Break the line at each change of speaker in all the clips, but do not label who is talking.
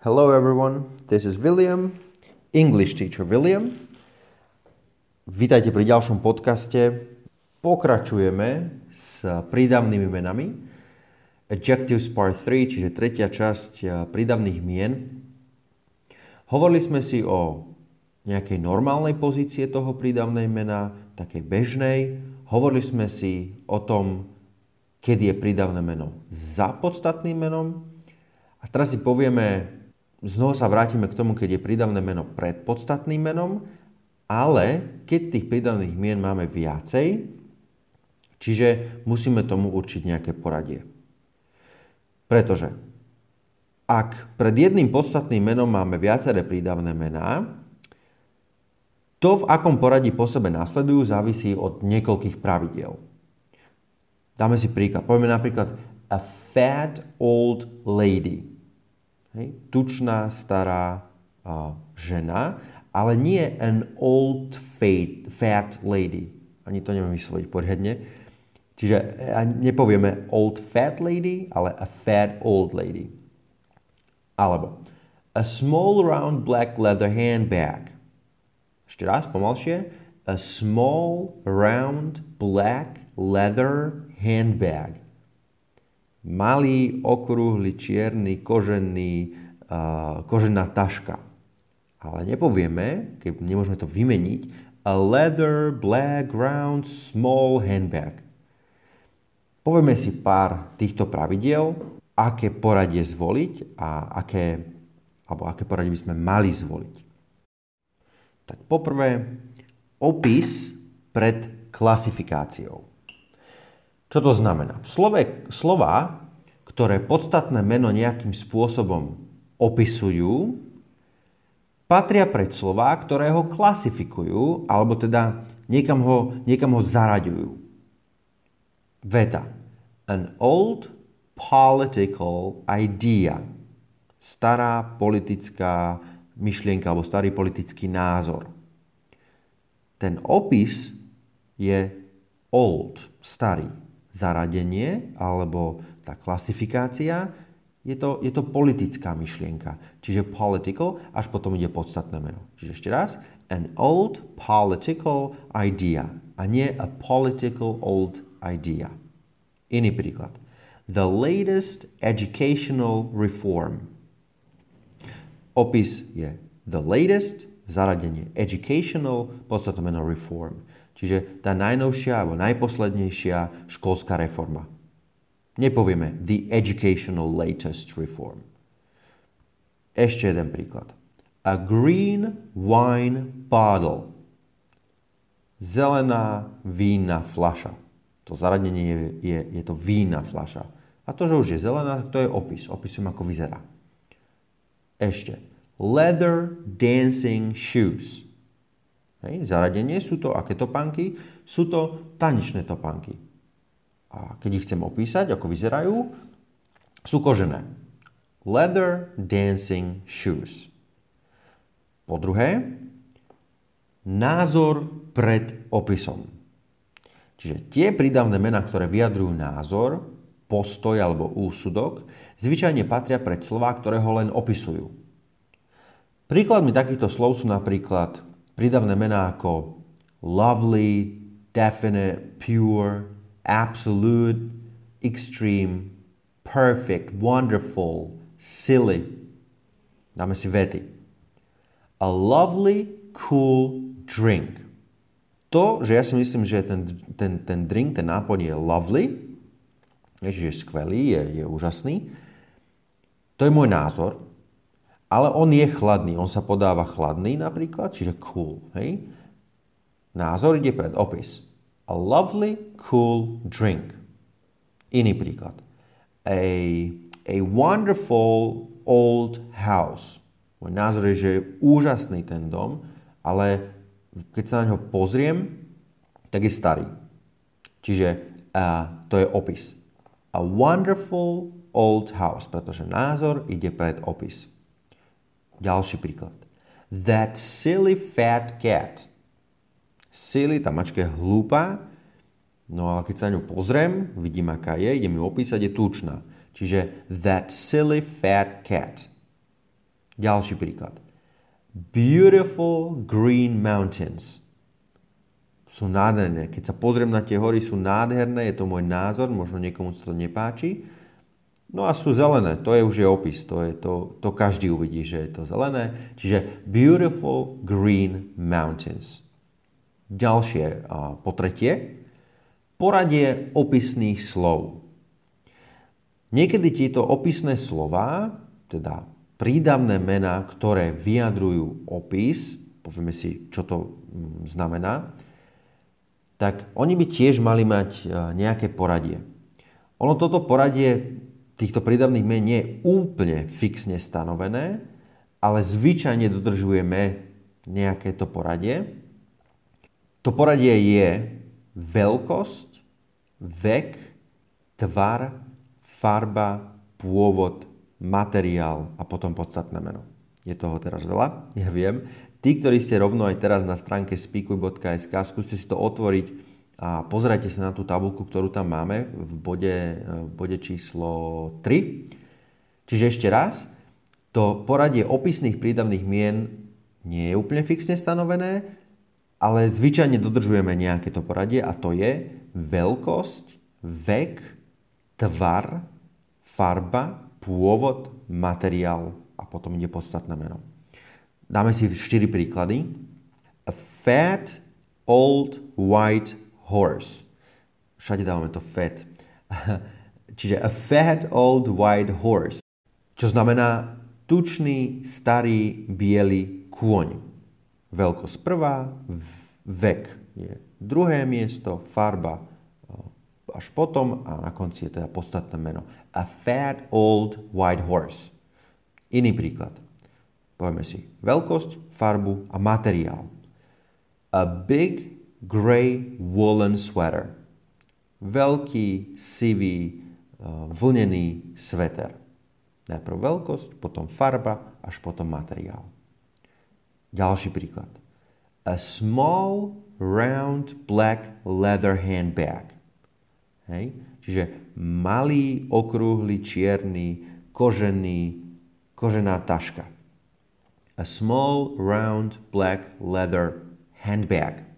Hello everyone, this is William, English teacher William. Vítajte pri ďalšom podcaste. Pokračujeme s prídavnými menami. Adjectives part 3, čiže tretia časť eh, prídavných mien. Hovorili sme si o nejakej normálnej pozície toho prídavnej mena, takej bežnej. Hovorili sme si o tom, kedy je prídavné meno za podstatným menom. A teraz si povieme, znova sa vrátime k tomu, keď je prídavné meno pred podstatným menom, ale keď tých prídavných mien máme viacej, čiže musíme tomu určiť nejaké poradie. Pretože ak pred jedným podstatným menom máme viaceré prídavné mená, to, v akom poradí po sebe nasledujú, závisí od niekoľkých pravidiel. Dáme si príklad. Povieme napríklad a fat old lady. Hej? Tučná stará uh, žena, ale nie an old fat, fat lady. Ani to neviem vysloviť poriadne. Čiže nepovieme old fat lady, ale a fat old lady. Alebo a small round black leather handbag. Ešte raz, pomalšie. A small round black leather handbag. Malý, okrúhly, čierny, kožený, kožená taška. Ale nepovieme, keď nemôžeme to vymeniť, a leather, black, round, small handbag. Povieme si pár týchto pravidiel aké poradie zvoliť a aké, alebo aké poradie by sme mali zvoliť. Tak poprvé, opis pred klasifikáciou. Čo to znamená? Slove, slova, ktoré podstatné meno nejakým spôsobom opisujú, patria pred slova, ktoré ho klasifikujú, alebo teda niekam ho, niekam ho zaraďujú. Veta. An old political idea. Stará politická myšlienka alebo starý politický názor. Ten opis je old, starý. Zaradenie alebo tá klasifikácia je to, je to politická myšlienka. Čiže political, až potom ide podstatné meno. Čiže ešte raz, an old political idea a nie a political old idea. Iný príklad the latest educational reform. Opis je the latest, zaradenie educational, podstatné meno reform. Čiže tá najnovšia alebo najposlednejšia školská reforma. Nepovieme the educational latest reform. Ešte jeden príklad. A green wine bottle. Zelená vínna flaša. To zaradenie je, je, je to vínna flaša. A to, že už je zelená, to je opis. Opisujem, ako vyzerá. Ešte. Leather dancing shoes. Hej, zaradenie sú to aké topánky? Sú to tanečné topánky. A keď ich chcem opísať, ako vyzerajú, sú kožené. Leather dancing shoes. Po druhé, názor pred opisom. Čiže tie prídavné mená, ktoré vyjadrujú názor, postoj alebo úsudok, zvyčajne patria pred slová, ktoré ho len opisujú. Príkladmi takýchto slov sú napríklad prídavné mená ako lovely, definite, pure, absolute, extreme, perfect, wonderful, silly. Dáme si vety. A lovely, cool drink. To, že ja si myslím, že ten, ten, ten drink, ten nápoj je lovely, Ježiš je skvelý, je, je úžasný. To je môj názor, ale on je chladný. On sa podáva chladný napríklad, čiže cool. Hej? Názor ide pred opis. A lovely, cool drink. Iný príklad. A, a wonderful old house. Môj názor je, že je úžasný ten dom, ale keď sa na ňo pozriem, tak je starý. Čiže uh, to je opis. A wonderful old house, pretože názor ide pred opis. Ďalší príklad. That silly fat cat. Silly, tá mačka je hlúpa, no ale keď sa na ňu pozriem, vidím, aká je, idem ju opísať, je tučná. Čiže that silly fat cat. Ďalší príklad. Beautiful green mountains. Sú nádherné. Keď sa pozriem na tie hory, sú nádherné, je to môj názor, možno niekomu sa to nepáči. No a sú zelené, to je už je opis, to, je, to, to každý uvidí, že je to zelené. Čiže beautiful green mountains. Ďalšie, po tretie, poradie opisných slov. Niekedy tieto opisné slova, teda prídavné mená, ktoré vyjadrujú opis, povieme si, čo to mm, znamená, tak oni by tiež mali mať e, nejaké poradie. Ono toto poradie týchto prídavných men nie je úplne fixne stanovené, ale zvyčajne dodržujeme nejaké to poradie. To poradie je veľkosť, vek, tvar, farba, pôvod, materiál a potom podstatné meno. Je toho teraz veľa, ja viem. Tí, ktorí ste rovno aj teraz na stránke speakuj.sk, skúste si to otvoriť a pozerajte sa na tú tabulku, ktorú tam máme v bode, v bode číslo 3. Čiže ešte raz, to poradie opisných prídavných mien nie je úplne fixne stanovené, ale zvyčajne dodržujeme nejaké to poradie a to je veľkosť, vek, tvar, farba, pôvod, materiál a potom ide podstatné meno. Dáme si 4 príklady. A fat, old, white horse. Všade dávame to fat. Čiže a fat, old, white horse. Čo znamená tučný, starý, biely kôň. Veľkosť prvá, vek je druhé miesto, farba až potom a na konci je teda podstatné meno. A fat old white horse. Iný príklad. Povieme si veľkosť, farbu a materiál. A big grey woolen sweater. Veľký, sivý, vlnený sveter. Najprv veľkosť, potom farba, až potom materiál. Ďalší príklad. A small, round, black leather handbag. Hej? Čiže malý, okrúhly, čierny, kožený, kožená taška. A small, round, black leather handbag.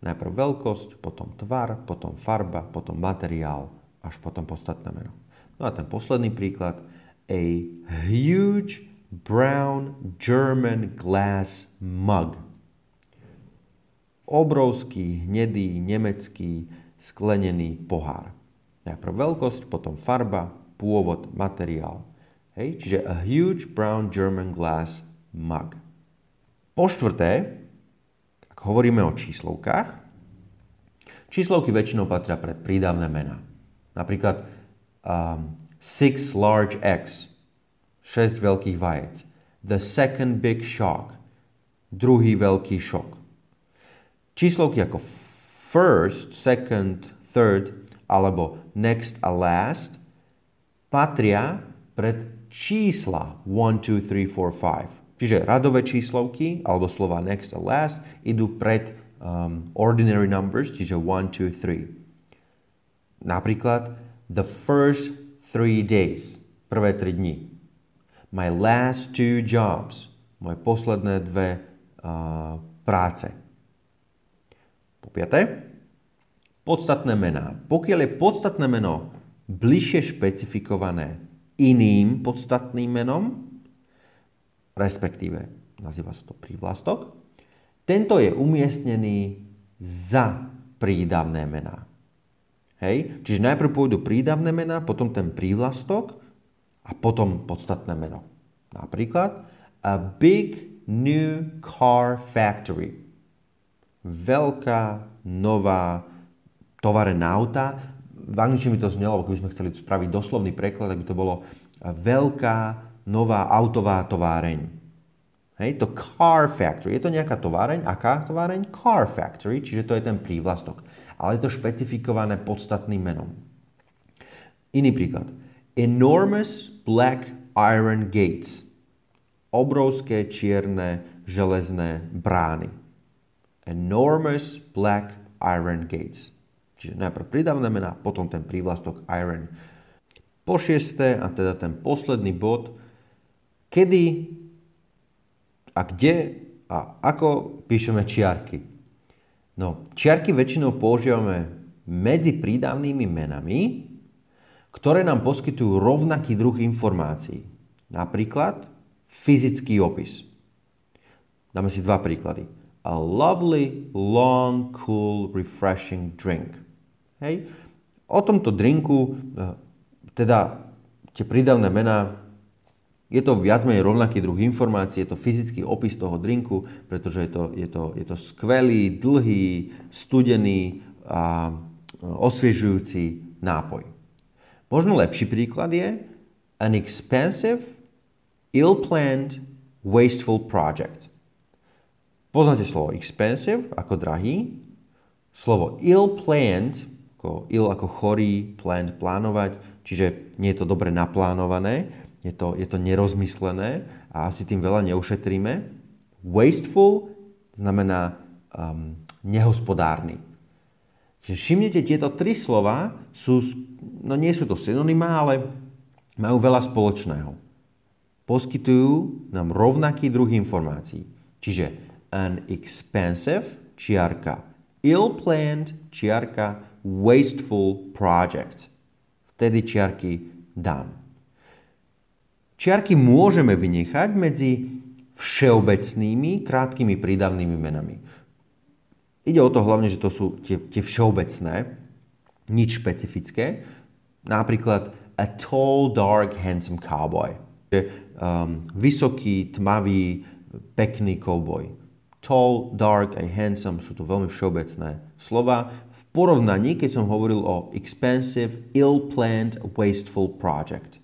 Najprv veľkosť, potom tvar, potom farba, potom materiál, až potom podstatné meno. No a ten posledný príklad. A huge brown German glass mug. Obrovský, hnedý, nemecký, sklenený pohár. Najprv veľkosť, potom farba, pôvod, materiál. Hej? Čiže a huge brown German glass mug. Po štvrté, hovoríme o číslovkách, číslovky väčšinou patria pred prídavné mená. Napríklad um, six large eggs, 6 veľkých vajec. The second big shock, druhý veľký šok. Číslovky ako first, second, third alebo next a last patria pred čísla 1, 2, 3, 4, 5. Čiže radové číslovky alebo slova next a last idú pred um, ordinary numbers, čiže 1, 2, 3. Napríklad the first three days, prvé tri dni. My last two jobs, moje posledné dve uh, práce. Po piaté, podstatné mená. Pokiaľ je podstatné meno bližšie špecifikované iným podstatným menom, respektíve nazýva sa to prívlastok, tento je umiestnený za prídavné mená. Hej? Čiže najprv pôjdu prídavné mená, potom ten prívlastok a potom podstatné meno. Napríklad a big new car factory veľká, nová tovarená auta. V angličtine mi to znelo, keby sme chceli spraviť doslovný preklad, tak by to bolo veľká, nová autová továreň. Hej, to car factory. Je to nejaká továreň? Aká továreň? Car factory, čiže to je ten prívlastok. Ale je to špecifikované podstatným menom. Iný príklad. Enormous black iron gates. Obrovské čierne železné brány enormous black iron gates. Čiže najprv pridavné mená, potom ten prívlastok iron. Po šiesté, a teda ten posledný bod, kedy a kde a ako píšeme čiarky. No, čiarky väčšinou používame medzi prídavnými menami, ktoré nám poskytujú rovnaký druh informácií. Napríklad fyzický opis. Dáme si dva príklady. A lovely, long, cool, refreshing drink. Hej. O tomto drinku, eh, teda tie prídavné mená, je to viac menej rovnaký druh informácií, je to fyzický opis toho drinku, pretože je to, je to, je to skvelý, dlhý, studený a osviežujúci nápoj. Možno lepší príklad je an expensive, ill-planned, wasteful project. Poznáte slovo expensive ako drahý, slovo ill-planned, ako ill ako chorý, planned plánovať, čiže nie je to dobre naplánované, je to, je to nerozmyslené a asi tým veľa neušetríme. Wasteful znamená um, nehospodárny. Čiže všimnete, tieto tri slova sú, no nie sú to synonymá, ale majú veľa spoločného. Poskytujú nám rovnaký druh informácií. Čiže an expensive, čiarka, ill-planned, čiarka, wasteful project. Vtedy čiarky dám. Čiarky môžeme vynechať medzi všeobecnými, krátkými prídavnými menami. Ide o to hlavne, že to sú tie, tie všeobecné, nič špecifické. Napríklad a tall, dark, handsome cowboy. Um, vysoký, tmavý, pekný cowboy. Tall, dark a handsome sú to veľmi všeobecné slova. V porovnaní, keď som hovoril o expensive, ill-planned, wasteful project.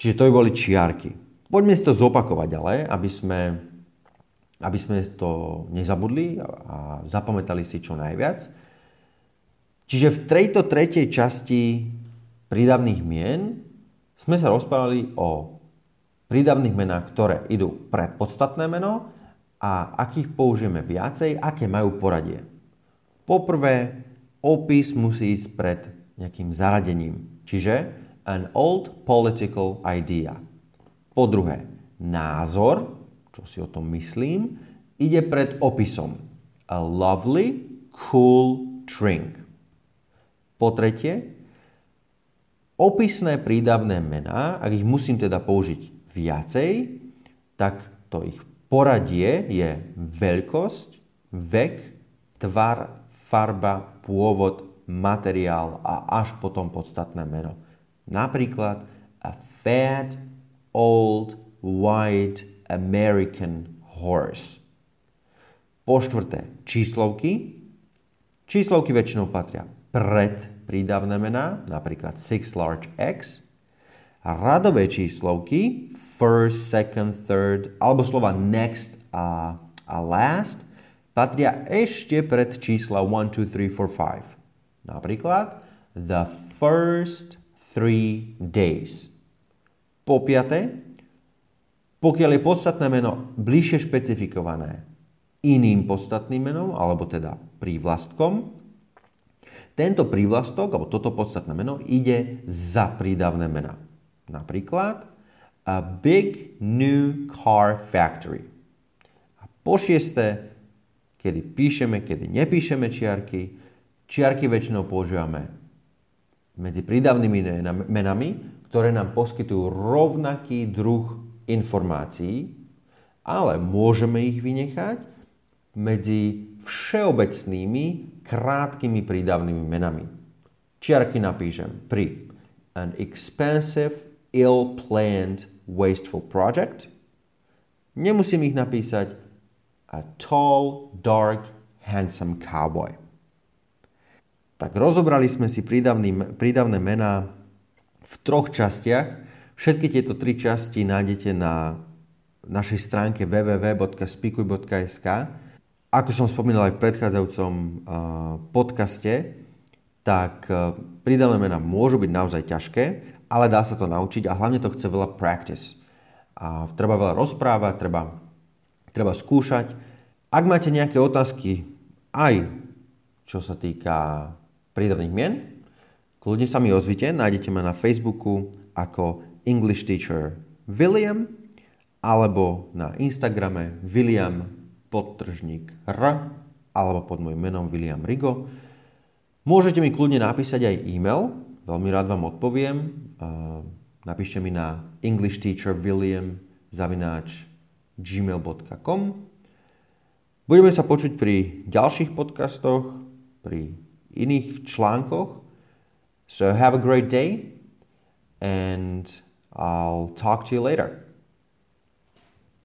Čiže to by boli čiarky. Poďme si to zopakovať ale, aby sme aby sme to nezabudli a zapamätali si čo najviac. Čiže v tejto tretej časti prídavných mien sme sa rozprávali o prídavných menách, ktoré idú pred podstatné meno a akých použijeme viacej, aké majú poradie. Poprvé, opis musí ísť pred nejakým zaradením, čiže an old political idea. Po druhé, názor, čo si o tom myslím, ide pred opisom. A lovely, cool drink. Po tretie, opisné prídavné mená, ak ich musím teda použiť viacej, tak to ich poradie je veľkosť, vek, tvar, farba, pôvod, materiál a až potom podstatné meno. Napríklad a fat, old, white, American horse. Po štvrté, číslovky. Číslovky väčšinou patria pred prídavné mená, napríklad six large X. Radové číslovky, first, second, third, alebo slova next a, a last, patria ešte pred čísla 1, 2, 3, 4, 5. Napríklad, the first three days. Po piaté, pokiaľ je podstatné meno bližšie špecifikované iným podstatným menom, alebo teda prívlastkom, tento prívlastok, alebo toto podstatné meno, ide za prídavné mena. Napríklad a big new car factory. A po šiesté, kedy píšeme, kedy nepíšeme čiarky, čiarky väčšinou používame medzi prídavnými menami, ktoré nám poskytujú rovnaký druh informácií, ale môžeme ich vynechať medzi všeobecnými krátkými prídavnými menami. Čiarky napíšem pri an expensive, ill-planned, wasteful project. Nemusím ich napísať a tall, dark, handsome cowboy. Tak rozobrali sme si prídavný, prídavné mená v troch častiach Všetky tieto tri časti nájdete na našej stránke www.spikuj.sk. Ako som spomínal aj v predchádzajúcom podcaste, tak prídavné mená môžu byť naozaj ťažké, ale dá sa to naučiť a hlavne to chce veľa practice. A treba veľa rozprávať, treba, treba skúšať. Ak máte nejaké otázky aj čo sa týka prídavných mien, kľudne sa mi ozvite, nájdete ma na Facebooku ako English teacher William alebo na Instagrame William podtržník R alebo pod môjim menom William Rigo. Môžete mi kľudne napísať aj e-mail, veľmi rád vám odpoviem. Napíšte mi na englishteacherwilliam zavináč gmail.com Budeme sa počuť pri ďalších podcastoch, pri iných článkoch. So have a great day and I'll talk to you later.